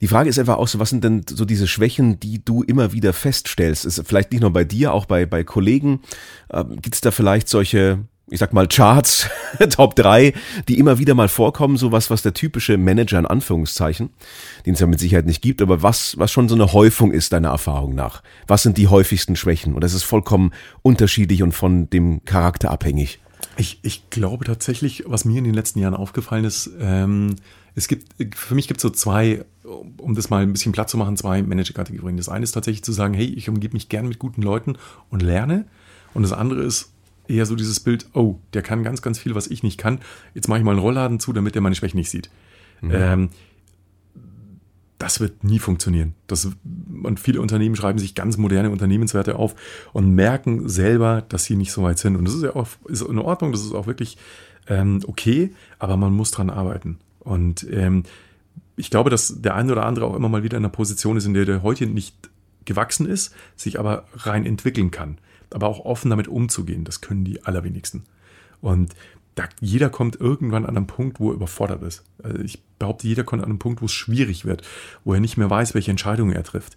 Die Frage ist einfach auch so, was sind denn so diese Schwächen, die du immer wieder feststellst? Ist vielleicht nicht nur bei dir, auch bei, bei Kollegen. Ähm, Gibt es da vielleicht solche, ich sag mal, Charts, Top 3, die immer wieder mal vorkommen, sowas, was der typische Manager in Anführungszeichen, den es ja mit Sicherheit nicht gibt, aber was, was schon so eine Häufung ist, deiner Erfahrung nach? Was sind die häufigsten Schwächen? Und das ist vollkommen unterschiedlich und von dem Charakter abhängig. Ich, ich glaube tatsächlich, was mir in den letzten Jahren aufgefallen ist, ähm, es gibt, für mich gibt es so zwei, um das mal ein bisschen platt zu machen, zwei Manager-Kategorien. Das eine ist tatsächlich zu sagen, hey, ich umgebe mich gern mit guten Leuten und lerne. Und das andere ist eher so dieses Bild, oh, der kann ganz, ganz viel, was ich nicht kann. Jetzt mache ich mal einen Rollladen zu, damit er meine Schwächen nicht sieht. Mhm. Ähm, das wird nie funktionieren. Das, und viele Unternehmen schreiben sich ganz moderne Unternehmenswerte auf und merken selber, dass sie nicht so weit sind. Und das ist ja auch ist in Ordnung, das ist auch wirklich ähm, okay, aber man muss dran arbeiten. Und ähm, ich glaube, dass der eine oder andere auch immer mal wieder in einer Position ist, in der der heute nicht gewachsen ist, sich aber rein entwickeln kann. Aber auch offen damit umzugehen, das können die allerwenigsten. Und da, jeder kommt irgendwann an einen Punkt, wo er überfordert ist. Also ich behaupte, jeder kommt an einen Punkt, wo es schwierig wird, wo er nicht mehr weiß, welche Entscheidungen er trifft.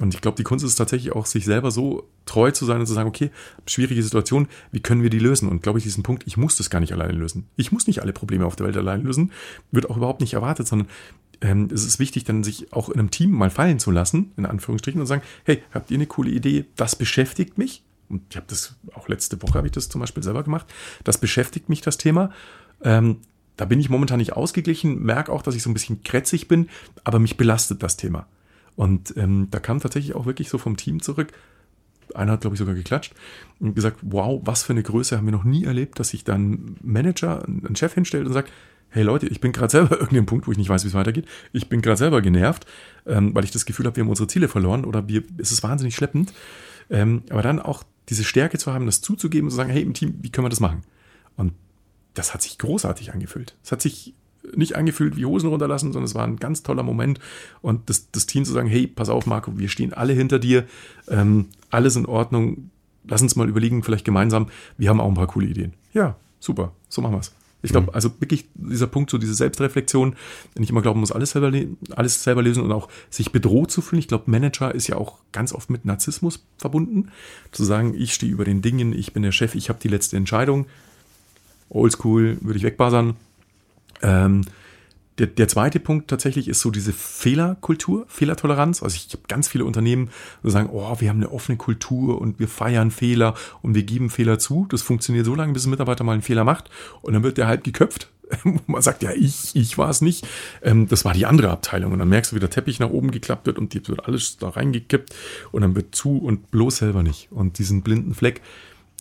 Und ich glaube, die Kunst ist tatsächlich auch, sich selber so treu zu sein und zu sagen, okay, schwierige Situation, wie können wir die lösen? Und glaube ich, diesen Punkt, ich muss das gar nicht alleine lösen. Ich muss nicht alle Probleme auf der Welt alleine lösen, wird auch überhaupt nicht erwartet, sondern ähm, es ist wichtig, dann sich auch in einem Team mal fallen zu lassen, in Anführungsstrichen, und sagen, hey, habt ihr eine coole Idee? Das beschäftigt mich. Und ich habe das, auch letzte Woche habe ich das zum Beispiel selber gemacht. Das beschäftigt mich, das Thema. Ähm, da bin ich momentan nicht ausgeglichen, merke auch, dass ich so ein bisschen krätzig bin, aber mich belastet das Thema. Und ähm, da kam tatsächlich auch wirklich so vom Team zurück. Einer hat, glaube ich, sogar geklatscht und gesagt, wow, was für eine Größe haben wir noch nie erlebt, dass sich dann Manager, ein Chef hinstellt und sagt, hey Leute, ich bin gerade selber irgendeinem Punkt, wo ich nicht weiß, wie es weitergeht. Ich bin gerade selber genervt, ähm, weil ich das Gefühl habe, wir haben unsere Ziele verloren oder wir, es ist wahnsinnig schleppend. Ähm, aber dann auch diese Stärke zu haben, das zuzugeben und zu sagen, hey im Team, wie können wir das machen? Und das hat sich großartig angefühlt. Es hat sich nicht angefühlt wie Hosen runterlassen, sondern es war ein ganz toller Moment. Und das, das Team zu sagen, hey, pass auf, Marco, wir stehen alle hinter dir, ähm, alles in Ordnung, lass uns mal überlegen, vielleicht gemeinsam, wir haben auch ein paar coole Ideen. Ja, super, so machen wir es. Ich glaube, mhm. also wirklich dieser Punkt, so diese Selbstreflexion, nicht immer glauben muss, alles selber, alles selber lösen und auch sich bedroht zu fühlen. Ich glaube, Manager ist ja auch ganz oft mit Narzissmus verbunden. Zu sagen, ich stehe über den Dingen, ich bin der Chef, ich habe die letzte Entscheidung. Oldschool würde ich wegbuzzern. Ähm, der, der zweite Punkt tatsächlich ist so diese Fehlerkultur, Fehlertoleranz. Also ich habe ganz viele Unternehmen, die sagen, oh, wir haben eine offene Kultur und wir feiern Fehler und wir geben Fehler zu. Das funktioniert so lange, bis ein Mitarbeiter mal einen Fehler macht und dann wird der halb geköpft. Man sagt, ja, ich, ich war es nicht. Ähm, das war die andere Abteilung. Und dann merkst du, wie der Teppich nach oben geklappt wird und die wird alles da reingekippt und dann wird zu und bloß selber nicht. Und diesen blinden Fleck,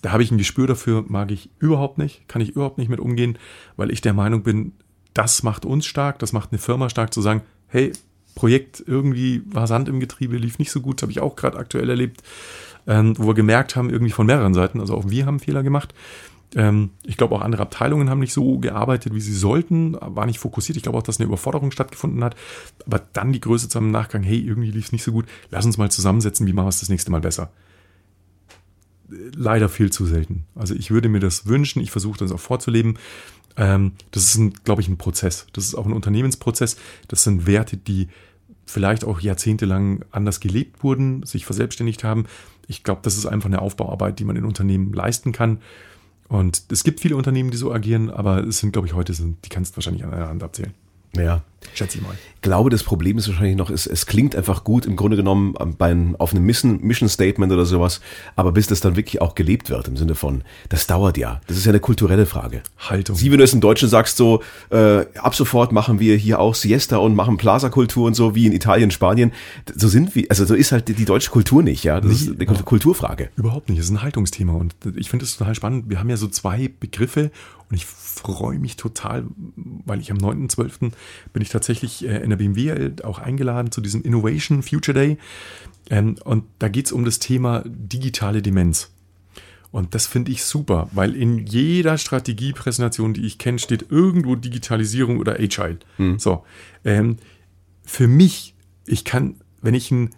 da habe ich ein Gespür dafür, mag ich überhaupt nicht, kann ich überhaupt nicht mit umgehen, weil ich der Meinung bin, das macht uns stark, das macht eine Firma stark, zu sagen, hey, Projekt irgendwie war Sand im Getriebe, lief nicht so gut, habe ich auch gerade aktuell erlebt, ähm, wo wir gemerkt haben, irgendwie von mehreren Seiten, also auch wir haben Fehler gemacht. Ähm, ich glaube, auch andere Abteilungen haben nicht so gearbeitet, wie sie sollten, war nicht fokussiert. Ich glaube auch, dass eine Überforderung stattgefunden hat. Aber dann die Größe zusammen im Nachgang, hey, irgendwie lief es nicht so gut, lass uns mal zusammensetzen, wie machen wir es das nächste Mal besser leider viel zu selten. Also ich würde mir das wünschen, ich versuche das auch vorzuleben. Ähm, das ist, glaube ich, ein Prozess. Das ist auch ein Unternehmensprozess. Das sind Werte, die vielleicht auch jahrzehntelang anders gelebt wurden, sich verselbstständigt haben. Ich glaube, das ist einfach eine Aufbauarbeit, die man in Unternehmen leisten kann. Und es gibt viele Unternehmen, die so agieren, aber es sind, glaube ich, heute, sind, die kannst du wahrscheinlich an einer Hand abzählen. Ja. Schätze ich mal. Ich glaube, das Problem ist wahrscheinlich noch, es, es klingt einfach gut, im Grunde genommen bei, auf einem Mission, Mission Statement oder sowas, aber bis das dann wirklich auch gelebt wird, im Sinne von, das dauert ja. Das ist ja eine kulturelle Frage. Haltung. Sie, wenn du es in Deutschen sagst, so, äh, ab sofort machen wir hier auch Siesta und machen Plaza-Kultur und so, wie in Italien, Spanien. So sind wir, also so ist halt die deutsche Kultur nicht, ja. Das ist eine Kulturfrage. Überhaupt nicht. Das ist ein Haltungsthema und ich finde es total spannend. Wir haben ja so zwei Begriffe und ich freue mich total, weil ich am 9.12. bin ich tatsächlich äh, in der BMW auch eingeladen zu diesem Innovation Future Day. Ähm, und da geht es um das Thema digitale Demenz. Und das finde ich super, weil in jeder Strategiepräsentation, die ich kenne, steht irgendwo Digitalisierung oder Agile. Hm. So. Ähm, für mich, ich kann wenn ich ein,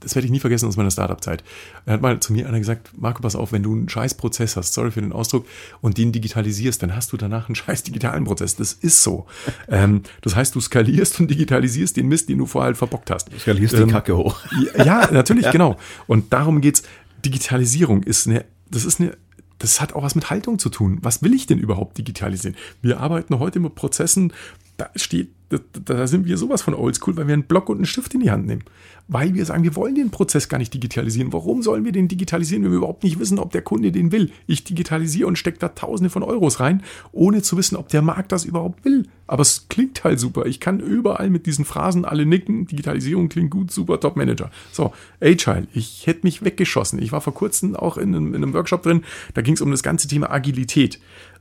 das werde ich nie vergessen aus meiner Startup-Zeit. Da hat mal zu mir einer gesagt, Marco, pass auf, wenn du einen scheiß Prozess hast, sorry für den Ausdruck, und den digitalisierst, dann hast du danach einen scheiß digitalen Prozess. Das ist so. ähm, das heißt, du skalierst und digitalisierst den Mist, den du vorher halt verbockt hast. Du skalierst ähm, die Kacke hoch. Ja, natürlich, ja. genau. Und darum geht's. Digitalisierung ist eine, das ist eine das hat auch was mit Haltung zu tun. Was will ich denn überhaupt digitalisieren? Wir arbeiten heute mit Prozessen, da steht da, da sind wir sowas von oldschool, weil wir einen Block und einen Stift in die Hand nehmen. Weil wir sagen, wir wollen den Prozess gar nicht digitalisieren. Warum sollen wir den digitalisieren, wenn wir überhaupt nicht wissen, ob der Kunde den will? Ich digitalisiere und stecke da Tausende von Euros rein, ohne zu wissen, ob der Markt das überhaupt will. Aber es klingt halt super. Ich kann überall mit diesen Phrasen alle nicken. Digitalisierung klingt gut, super, Top Manager. So, Agile. Ich hätte mich weggeschossen. Ich war vor kurzem auch in einem, in einem Workshop drin. Da ging es um das ganze Thema Agilität.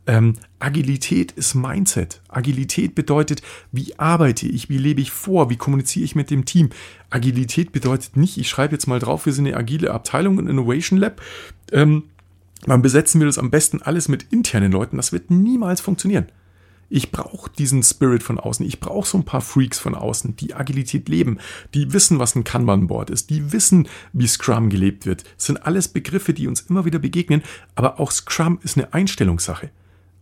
Ähm, Agilität ist Mindset. Agilität bedeutet, wie arbeite ich, wie lebe ich vor, wie kommuniziere ich mit dem Team. Agilität bedeutet nicht, ich schreibe jetzt mal drauf, wir sind eine agile Abteilung, ein Innovation Lab. Ähm, dann besetzen wir das am besten alles mit internen Leuten. Das wird niemals funktionieren. Ich brauche diesen Spirit von außen. Ich brauche so ein paar Freaks von außen, die Agilität leben, die wissen, was ein Kanban-Board ist, die wissen, wie Scrum gelebt wird. Das sind alles Begriffe, die uns immer wieder begegnen, aber auch Scrum ist eine Einstellungssache.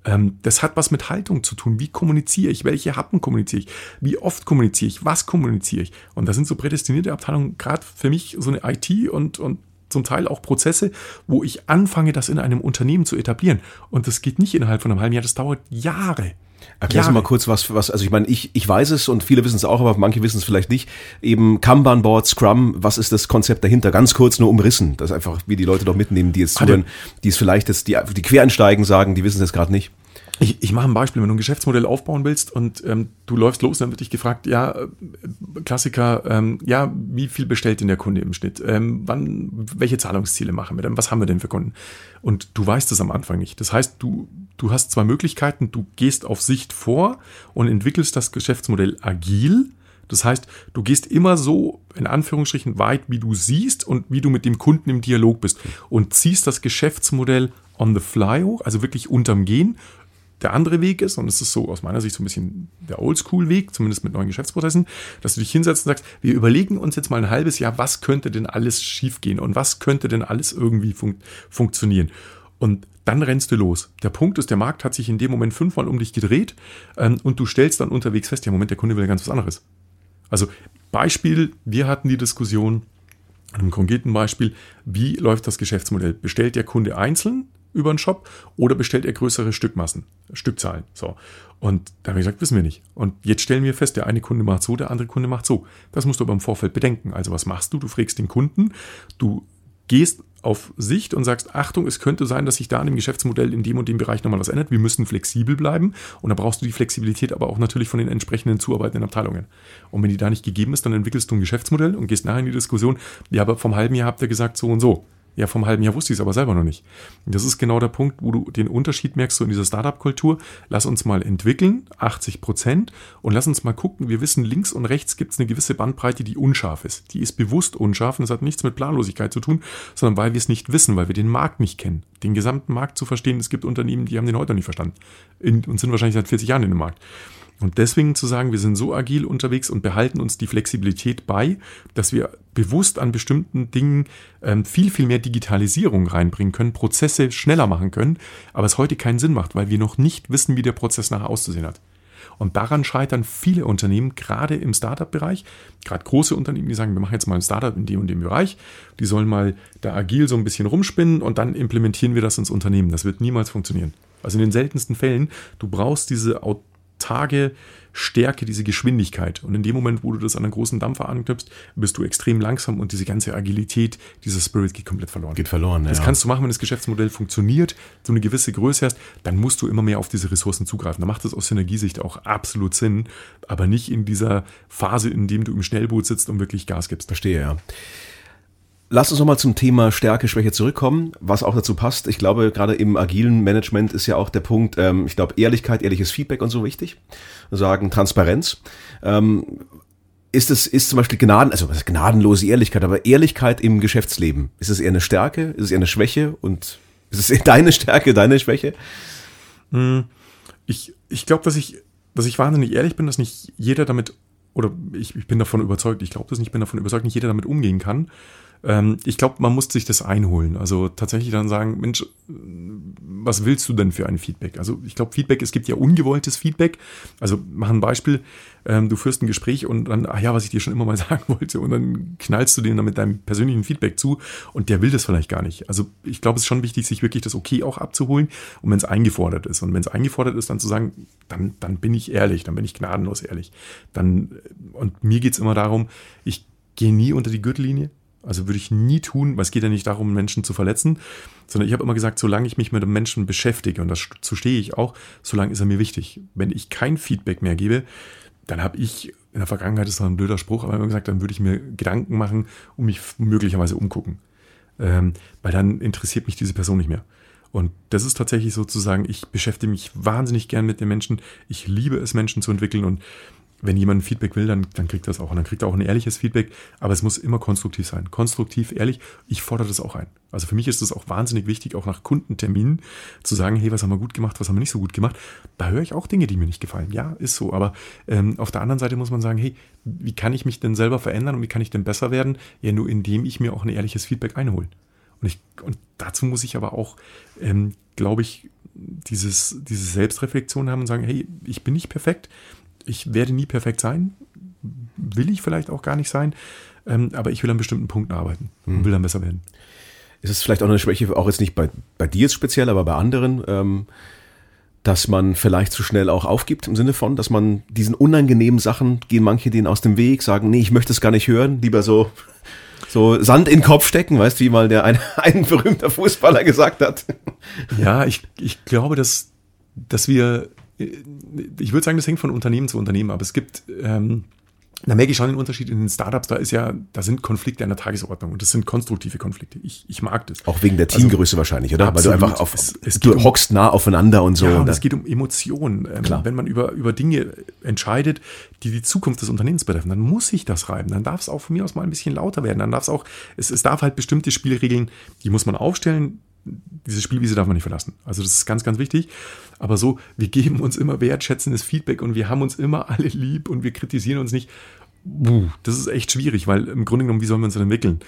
Ähm, das hat was mit Haltung zu tun. Wie kommuniziere ich? Welche Happen kommuniziere ich? Wie oft kommuniziere ich? Was kommuniziere ich? Und da sind so prädestinierte Abteilungen, gerade für mich so eine IT und, und zum Teil auch Prozesse, wo ich anfange, das in einem Unternehmen zu etablieren. Und das geht nicht innerhalb von einem halben Jahr, das dauert Jahre. Erklär ja. mal kurz, was, was, also ich meine, ich, ich weiß es und viele wissen es auch, aber manche wissen es vielleicht nicht. Eben Kanban Board, Scrum, was ist das Konzept dahinter? Ganz kurz nur umrissen. Das ist einfach, wie die Leute doch mitnehmen, die jetzt zuhören, die es vielleicht jetzt, die, die Quereinsteigen sagen, die wissen es jetzt gerade nicht. Ich, ich mache ein Beispiel, wenn du ein Geschäftsmodell aufbauen willst und ähm, du läufst los, dann wird dich gefragt, ja, äh, Klassiker, ähm, ja, wie viel bestellt denn der Kunde im Schnitt? Ähm, wann, welche Zahlungsziele machen wir denn? Was haben wir denn für Kunden? Und du weißt es am Anfang nicht. Das heißt, du, du hast zwei Möglichkeiten, du gehst auf Sicht vor und entwickelst das Geschäftsmodell agil. Das heißt, du gehst immer so in Anführungsstrichen weit, wie du siehst und wie du mit dem Kunden im Dialog bist und ziehst das Geschäftsmodell on the fly hoch, also wirklich unterm Gehen der andere Weg ist, und es ist so aus meiner Sicht so ein bisschen der Oldschool-Weg, zumindest mit neuen Geschäftsprozessen, dass du dich hinsetzt und sagst, wir überlegen uns jetzt mal ein halbes Jahr, was könnte denn alles schiefgehen und was könnte denn alles irgendwie fun funktionieren. Und dann rennst du los. Der Punkt ist, der Markt hat sich in dem Moment fünfmal um dich gedreht ähm, und du stellst dann unterwegs fest, ja, Moment, der Kunde will ganz was anderes. Also Beispiel, wir hatten die Diskussion, an einem konkreten Beispiel, wie läuft das Geschäftsmodell? Bestellt der Kunde einzeln über einen Shop oder bestellt er größere Stückmassen, Stückzahlen. So. Und da habe ich gesagt, wissen wir nicht. Und jetzt stellen wir fest, der eine Kunde macht so, der andere Kunde macht so. Das musst du aber im Vorfeld bedenken. Also was machst du? Du fragst den Kunden, du gehst auf Sicht und sagst, Achtung, es könnte sein, dass sich da an dem Geschäftsmodell in dem und dem Bereich nochmal was ändert. Wir müssen flexibel bleiben und da brauchst du die Flexibilität aber auch natürlich von den entsprechenden zuarbeitenden Abteilungen. Und wenn die da nicht gegeben ist, dann entwickelst du ein Geschäftsmodell und gehst nachher in die Diskussion, ja, aber vom halben Jahr habt ihr gesagt so und so. Ja, vom halben Jahr wusste ich es aber selber noch nicht. Das ist genau der Punkt, wo du den Unterschied merkst so in dieser Startup-Kultur. Lass uns mal entwickeln, 80 Prozent, und lass uns mal gucken. Wir wissen, links und rechts gibt es eine gewisse Bandbreite, die unscharf ist. Die ist bewusst unscharf und das hat nichts mit Planlosigkeit zu tun, sondern weil wir es nicht wissen, weil wir den Markt nicht kennen. Den gesamten Markt zu verstehen, es gibt Unternehmen, die haben den heute noch nicht verstanden und sind wahrscheinlich seit 40 Jahren in dem Markt. Und deswegen zu sagen, wir sind so agil unterwegs und behalten uns die Flexibilität bei, dass wir bewusst an bestimmten Dingen ähm, viel, viel mehr Digitalisierung reinbringen können, Prozesse schneller machen können, aber es heute keinen Sinn macht, weil wir noch nicht wissen, wie der Prozess nachher auszusehen hat. Und daran scheitern viele Unternehmen, gerade im Startup-Bereich, gerade große Unternehmen, die sagen, wir machen jetzt mal ein Startup in dem und dem Bereich, die sollen mal da agil so ein bisschen rumspinnen und dann implementieren wir das ins Unternehmen. Das wird niemals funktionieren. Also in den seltensten Fällen, du brauchst diese Tage Stärke, diese Geschwindigkeit. Und in dem Moment, wo du das an einen großen Dampfer anknüpfst, bist du extrem langsam und diese ganze Agilität, dieser Spirit geht komplett verloren. Geht verloren, ja. Das kannst du machen, wenn das Geschäftsmodell funktioniert, so eine gewisse Größe hast, dann musst du immer mehr auf diese Ressourcen zugreifen. Da macht es aus Synergiesicht auch absolut Sinn, aber nicht in dieser Phase, in dem du im Schnellboot sitzt und wirklich Gas gibst. Verstehe, ja. Lass uns nochmal zum Thema Stärke, Schwäche zurückkommen, was auch dazu passt. Ich glaube, gerade im agilen Management ist ja auch der Punkt, ähm, ich glaube, Ehrlichkeit, ehrliches Feedback und so wichtig. Sagen Transparenz. Ähm, ist es, ist zum Beispiel Gnaden, also was ist gnadenlose Ehrlichkeit, aber Ehrlichkeit im Geschäftsleben, ist es eher eine Stärke, ist es eher eine Schwäche und ist es eher deine Stärke, deine Schwäche? Hm, ich, ich glaube, dass ich, dass ich wahnsinnig ehrlich bin, dass nicht jeder damit oder ich, ich bin davon überzeugt, ich glaube das nicht, ich bin davon überzeugt, nicht jeder damit umgehen kann. Ähm, ich glaube, man muss sich das einholen. Also tatsächlich dann sagen, Mensch, was willst du denn für ein Feedback? Also ich glaube, Feedback, es gibt ja ungewolltes Feedback. Also mach ein Beispiel, ähm, du führst ein Gespräch und dann, ach ja, was ich dir schon immer mal sagen wollte, und dann knallst du den dann mit deinem persönlichen Feedback zu und der will das vielleicht gar nicht. Also ich glaube, es ist schon wichtig, sich wirklich das Okay auch abzuholen und wenn es eingefordert ist. Und wenn es eingefordert ist, dann zu sagen, dann, dann bin ich ehrlich, dann bin ich gnadenlos ehrlich. Dann, und mir geht's immer darum, ich gehe nie unter die Gürtellinie. Also würde ich nie tun, weil es geht ja nicht darum, Menschen zu verletzen, sondern ich habe immer gesagt, solange ich mich mit einem Menschen beschäftige, und dazu stehe ich auch, solange ist er mir wichtig. Wenn ich kein Feedback mehr gebe, dann habe ich, in der Vergangenheit ist das ein blöder Spruch, aber immer gesagt, dann würde ich mir Gedanken machen und mich möglicherweise umgucken. Ähm, weil dann interessiert mich diese Person nicht mehr. Und das ist tatsächlich sozusagen, ich beschäftige mich wahnsinnig gern mit den Menschen. Ich liebe es, Menschen zu entwickeln und wenn jemand Feedback will, dann, dann kriegt er das auch. Und dann kriegt er auch ein ehrliches Feedback, aber es muss immer konstruktiv sein. Konstruktiv, ehrlich. Ich fordere das auch ein. Also für mich ist es auch wahnsinnig wichtig, auch nach Kundenterminen zu sagen, hey, was haben wir gut gemacht, was haben wir nicht so gut gemacht. Da höre ich auch Dinge, die mir nicht gefallen. Ja, ist so. Aber ähm, auf der anderen Seite muss man sagen, hey, wie kann ich mich denn selber verändern und wie kann ich denn besser werden? Ja, nur indem ich mir auch ein ehrliches Feedback einhole. Und, ich, und dazu muss ich aber auch, ähm, glaube ich, dieses, diese Selbstreflexion haben und sagen, hey, ich bin nicht perfekt, ich werde nie perfekt sein, will ich vielleicht auch gar nicht sein, ähm, aber ich will an bestimmten Punkten arbeiten und hm. will dann besser werden. Ist es vielleicht auch eine Schwäche, auch jetzt nicht bei, bei dir jetzt speziell, aber bei anderen, ähm, dass man vielleicht zu schnell auch aufgibt im Sinne von, dass man diesen unangenehmen Sachen gehen manche denen aus dem Weg, sagen, nee, ich möchte es gar nicht hören, lieber so so Sand in den Kopf stecken, weißt du, wie mal der ein, ein berühmter Fußballer gesagt hat. Ja, ich, ich glaube, dass, dass wir ich würde sagen, das hängt von Unternehmen zu Unternehmen ab. Es gibt, ähm, da merke ich schon den Unterschied in den Startups, da ist ja, da sind Konflikte an der Tagesordnung und das sind konstruktive Konflikte. Ich, ich mag das. Auch wegen der also Teamgröße also, wahrscheinlich, oder? Absolut. Weil du einfach auf, es, es du hockst nah aufeinander und so. Ja, und es geht um Emotionen. Ähm, Klar. Wenn man über, über Dinge entscheidet, die die Zukunft des Unternehmens betreffen, dann muss sich das reiben. Dann darf es auch von mir aus mal ein bisschen lauter werden. Dann darf es auch, es, es darf halt bestimmte Spielregeln, die muss man aufstellen, diese Spielwiese darf man nicht verlassen. Also das ist ganz, ganz wichtig. Aber so, wir geben uns immer wertschätzendes Feedback und wir haben uns immer alle lieb und wir kritisieren uns nicht. Das ist echt schwierig, weil im Grunde genommen, wie sollen wir uns denn entwickeln?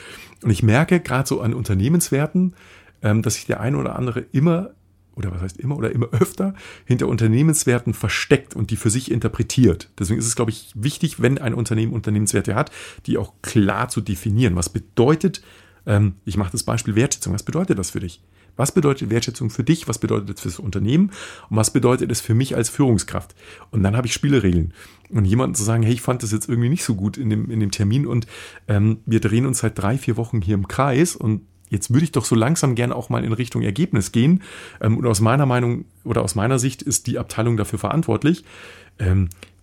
Und ich merke gerade so an Unternehmenswerten, ähm, dass sich der eine oder andere immer, oder was heißt immer, oder immer öfter hinter Unternehmenswerten versteckt und die für sich interpretiert. Deswegen ist es, glaube ich, wichtig, wenn ein Unternehmen Unternehmenswerte hat, die auch klar zu definieren. Was bedeutet ähm, ich mache das Beispiel Wertschätzung. Was bedeutet das für dich? Was bedeutet Wertschätzung für dich? Was bedeutet es fürs Unternehmen? Und was bedeutet es für mich als Führungskraft? Und dann habe ich Spielregeln. Und jemanden zu sagen, hey, ich fand das jetzt irgendwie nicht so gut in dem, in dem Termin und ähm, wir drehen uns seit drei, vier Wochen hier im Kreis und jetzt würde ich doch so langsam gerne auch mal in Richtung Ergebnis gehen. Ähm, und aus meiner Meinung oder aus meiner Sicht ist die Abteilung dafür verantwortlich.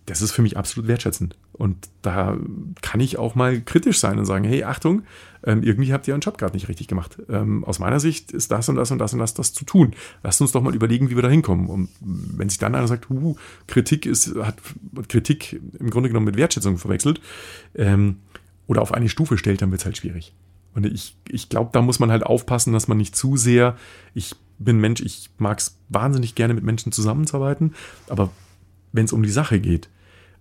Das ist für mich absolut wertschätzend. Und da kann ich auch mal kritisch sein und sagen, hey, Achtung, ähm, irgendwie habt ihr euren Job gerade nicht richtig gemacht. Ähm, aus meiner Sicht ist das und das und das und das das zu tun. Lasst uns doch mal überlegen, wie wir da hinkommen. Und wenn sich dann einer sagt, uh, Kritik ist, hat Kritik im Grunde genommen mit Wertschätzung verwechselt ähm, oder auf eine Stufe stellt, dann wird es halt schwierig. Und ich, ich glaube, da muss man halt aufpassen, dass man nicht zu sehr, ich bin Mensch, ich mag es wahnsinnig gerne mit Menschen zusammenzuarbeiten, aber wenn es um die Sache geht,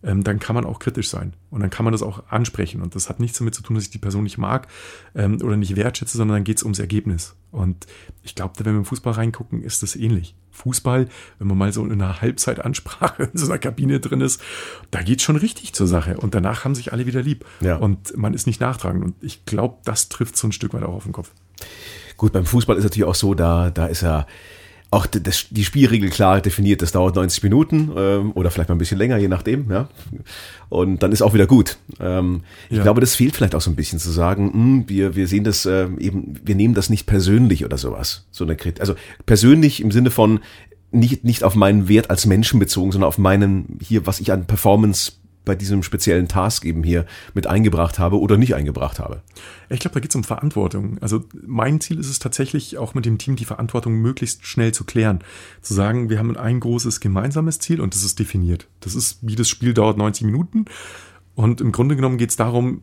ähm, dann kann man auch kritisch sein und dann kann man das auch ansprechen. Und das hat nichts damit zu tun, dass ich die Person nicht mag ähm, oder nicht wertschätze, sondern dann geht es ums Ergebnis. Und ich glaube, wenn wir im Fußball reingucken, ist das ähnlich. Fußball, wenn man mal so in einer Halbzeitansprache in so einer Kabine drin ist, da geht schon richtig zur Sache. Und danach haben sich alle wieder lieb. Ja. Und man ist nicht nachtragend. Und ich glaube, das trifft so ein Stück weit auch auf den Kopf. Gut, beim Fußball ist natürlich auch so, da, da ist er auch das, die Spielregel klar definiert, das dauert 90 Minuten ähm, oder vielleicht mal ein bisschen länger, je nachdem, ja. Und dann ist auch wieder gut. Ähm, ja. Ich glaube, das fehlt vielleicht auch so ein bisschen zu sagen, mh, hm, wir, wir sehen das äh, eben, wir nehmen das nicht persönlich oder sowas. So eine Kritik. Also persönlich im Sinne von nicht, nicht auf meinen Wert als Menschen bezogen, sondern auf meinen hier, was ich an Performance bei diesem speziellen Task eben hier mit eingebracht habe oder nicht eingebracht habe. Ich glaube, da geht es um Verantwortung. Also mein Ziel ist es tatsächlich auch mit dem Team die Verantwortung möglichst schnell zu klären. Zu sagen, wir haben ein großes gemeinsames Ziel und das ist definiert. Das ist, wie das Spiel dauert 90 Minuten. Und im Grunde genommen geht es darum,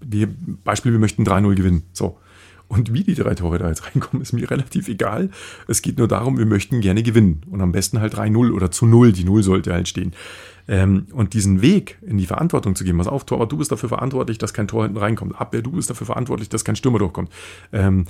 wir, Beispiel, wir möchten 3-0 gewinnen. So. Und wie die drei Tore da jetzt reinkommen, ist mir relativ egal. Es geht nur darum, wir möchten gerne gewinnen. Und am besten halt 3-0 oder zu 0. Die 0 sollte halt stehen. Ähm, und diesen Weg in die Verantwortung zu geben, was auf, Torwart, du bist dafür verantwortlich, dass kein Tor hinten reinkommt. Abwehr, du bist dafür verantwortlich, dass kein Stürmer durchkommt. Ähm,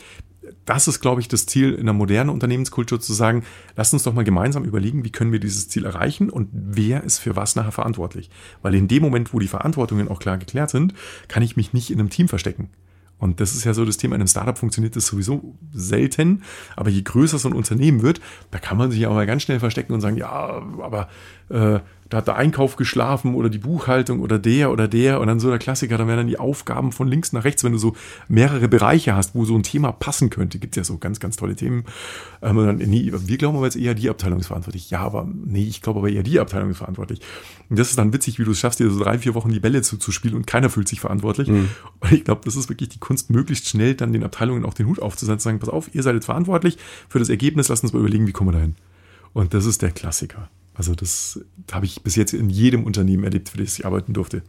das ist, glaube ich, das Ziel in der modernen Unternehmenskultur zu sagen, lasst uns doch mal gemeinsam überlegen, wie können wir dieses Ziel erreichen und wer ist für was nachher verantwortlich. Weil in dem Moment, wo die Verantwortungen auch klar geklärt sind, kann ich mich nicht in einem Team verstecken. Und das ist ja so das Thema, in einem Startup funktioniert das sowieso selten, aber je größer so ein Unternehmen wird, da kann man sich ja auch mal ganz schnell verstecken und sagen, ja, aber äh, da hat der Einkauf geschlafen oder die Buchhaltung oder der oder der und dann so der Klassiker, dann werden dann die Aufgaben von links nach rechts, wenn du so mehrere Bereiche hast, wo so ein Thema passen könnte, gibt es ja so ganz, ganz tolle Themen. Ähm, dann, nee, wir glauben aber jetzt eher die Abteilung ist verantwortlich. Ja, aber nee, ich glaube aber eher die Abteilung ist verantwortlich. Und das ist dann witzig, wie du es schaffst, dir so drei, vier Wochen die Bälle zu, zu spielen und keiner fühlt sich verantwortlich. Mhm. Und ich glaube, das ist wirklich die Kunst, möglichst schnell dann den Abteilungen auch den Hut aufzusetzen, zu sagen, pass auf, ihr seid jetzt verantwortlich für das Ergebnis, lasst uns mal überlegen, wie kommen wir dahin. Und das ist der Klassiker. Also das habe ich bis jetzt in jedem Unternehmen erlebt, für das ich arbeiten durfte.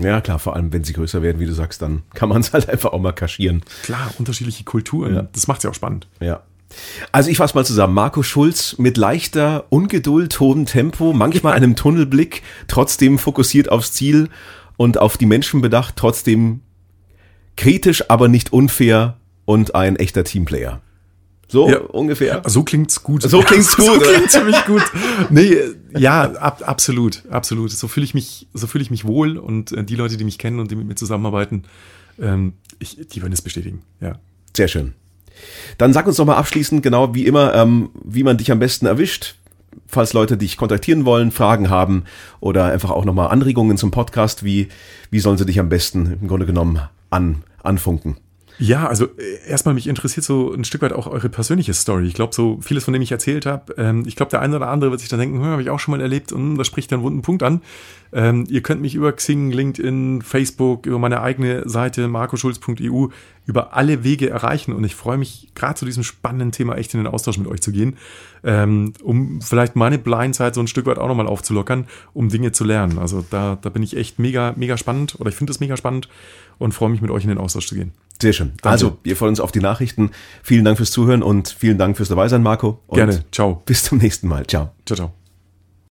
Ja, klar, vor allem wenn sie größer werden, wie du sagst, dann kann man es halt einfach auch mal kaschieren. Klar, unterschiedliche Kulturen. Ja. Das macht es ja auch spannend. Ja. Also ich fasse mal zusammen. Marco Schulz mit leichter Ungeduld, hohem Tempo, manchmal einem Tunnelblick, trotzdem fokussiert aufs Ziel und auf die Menschen bedacht, trotzdem kritisch, aber nicht unfair und ein echter Teamplayer. So ja. ungefähr. So klingt's gut. So klingt's gut. so klingt ziemlich gut. Nee, ja, ab, absolut, absolut. So fühle ich mich, so fühle ich mich wohl und äh, die Leute, die mich kennen und die mit mir zusammenarbeiten, ähm, ich, die werden es bestätigen. Ja. Sehr schön. Dann sag uns doch mal abschließend genau wie immer, ähm, wie man dich am besten erwischt. Falls Leute dich kontaktieren wollen, Fragen haben oder einfach auch nochmal Anregungen zum Podcast, wie, wie sollen sie dich am besten im Grunde genommen an, anfunken? Ja, also äh, erstmal mich interessiert so ein Stück weit auch eure persönliche Story. Ich glaube, so vieles, von dem ich erzählt habe, ähm, ich glaube, der eine oder andere wird sich dann denken, hm, habe ich auch schon mal erlebt und das spricht einen wunden Punkt an. Ähm, ihr könnt mich über Xing, LinkedIn, Facebook, über meine eigene Seite marcoschulz.eu über alle Wege erreichen und ich freue mich gerade zu diesem spannenden Thema echt in den Austausch mit euch zu gehen, ähm, um vielleicht meine Blindside so ein Stück weit auch nochmal aufzulockern, um Dinge zu lernen. Also da, da bin ich echt mega, mega spannend oder ich finde es mega spannend und freue mich mit euch in den Austausch zu gehen. Sehr schön. Danke. Also, wir freuen uns auf die Nachrichten. Vielen Dank fürs Zuhören und vielen Dank fürs Dabeisein, Marco. Und Gerne. Ciao. Bis zum nächsten Mal. Ciao. Ciao, ciao.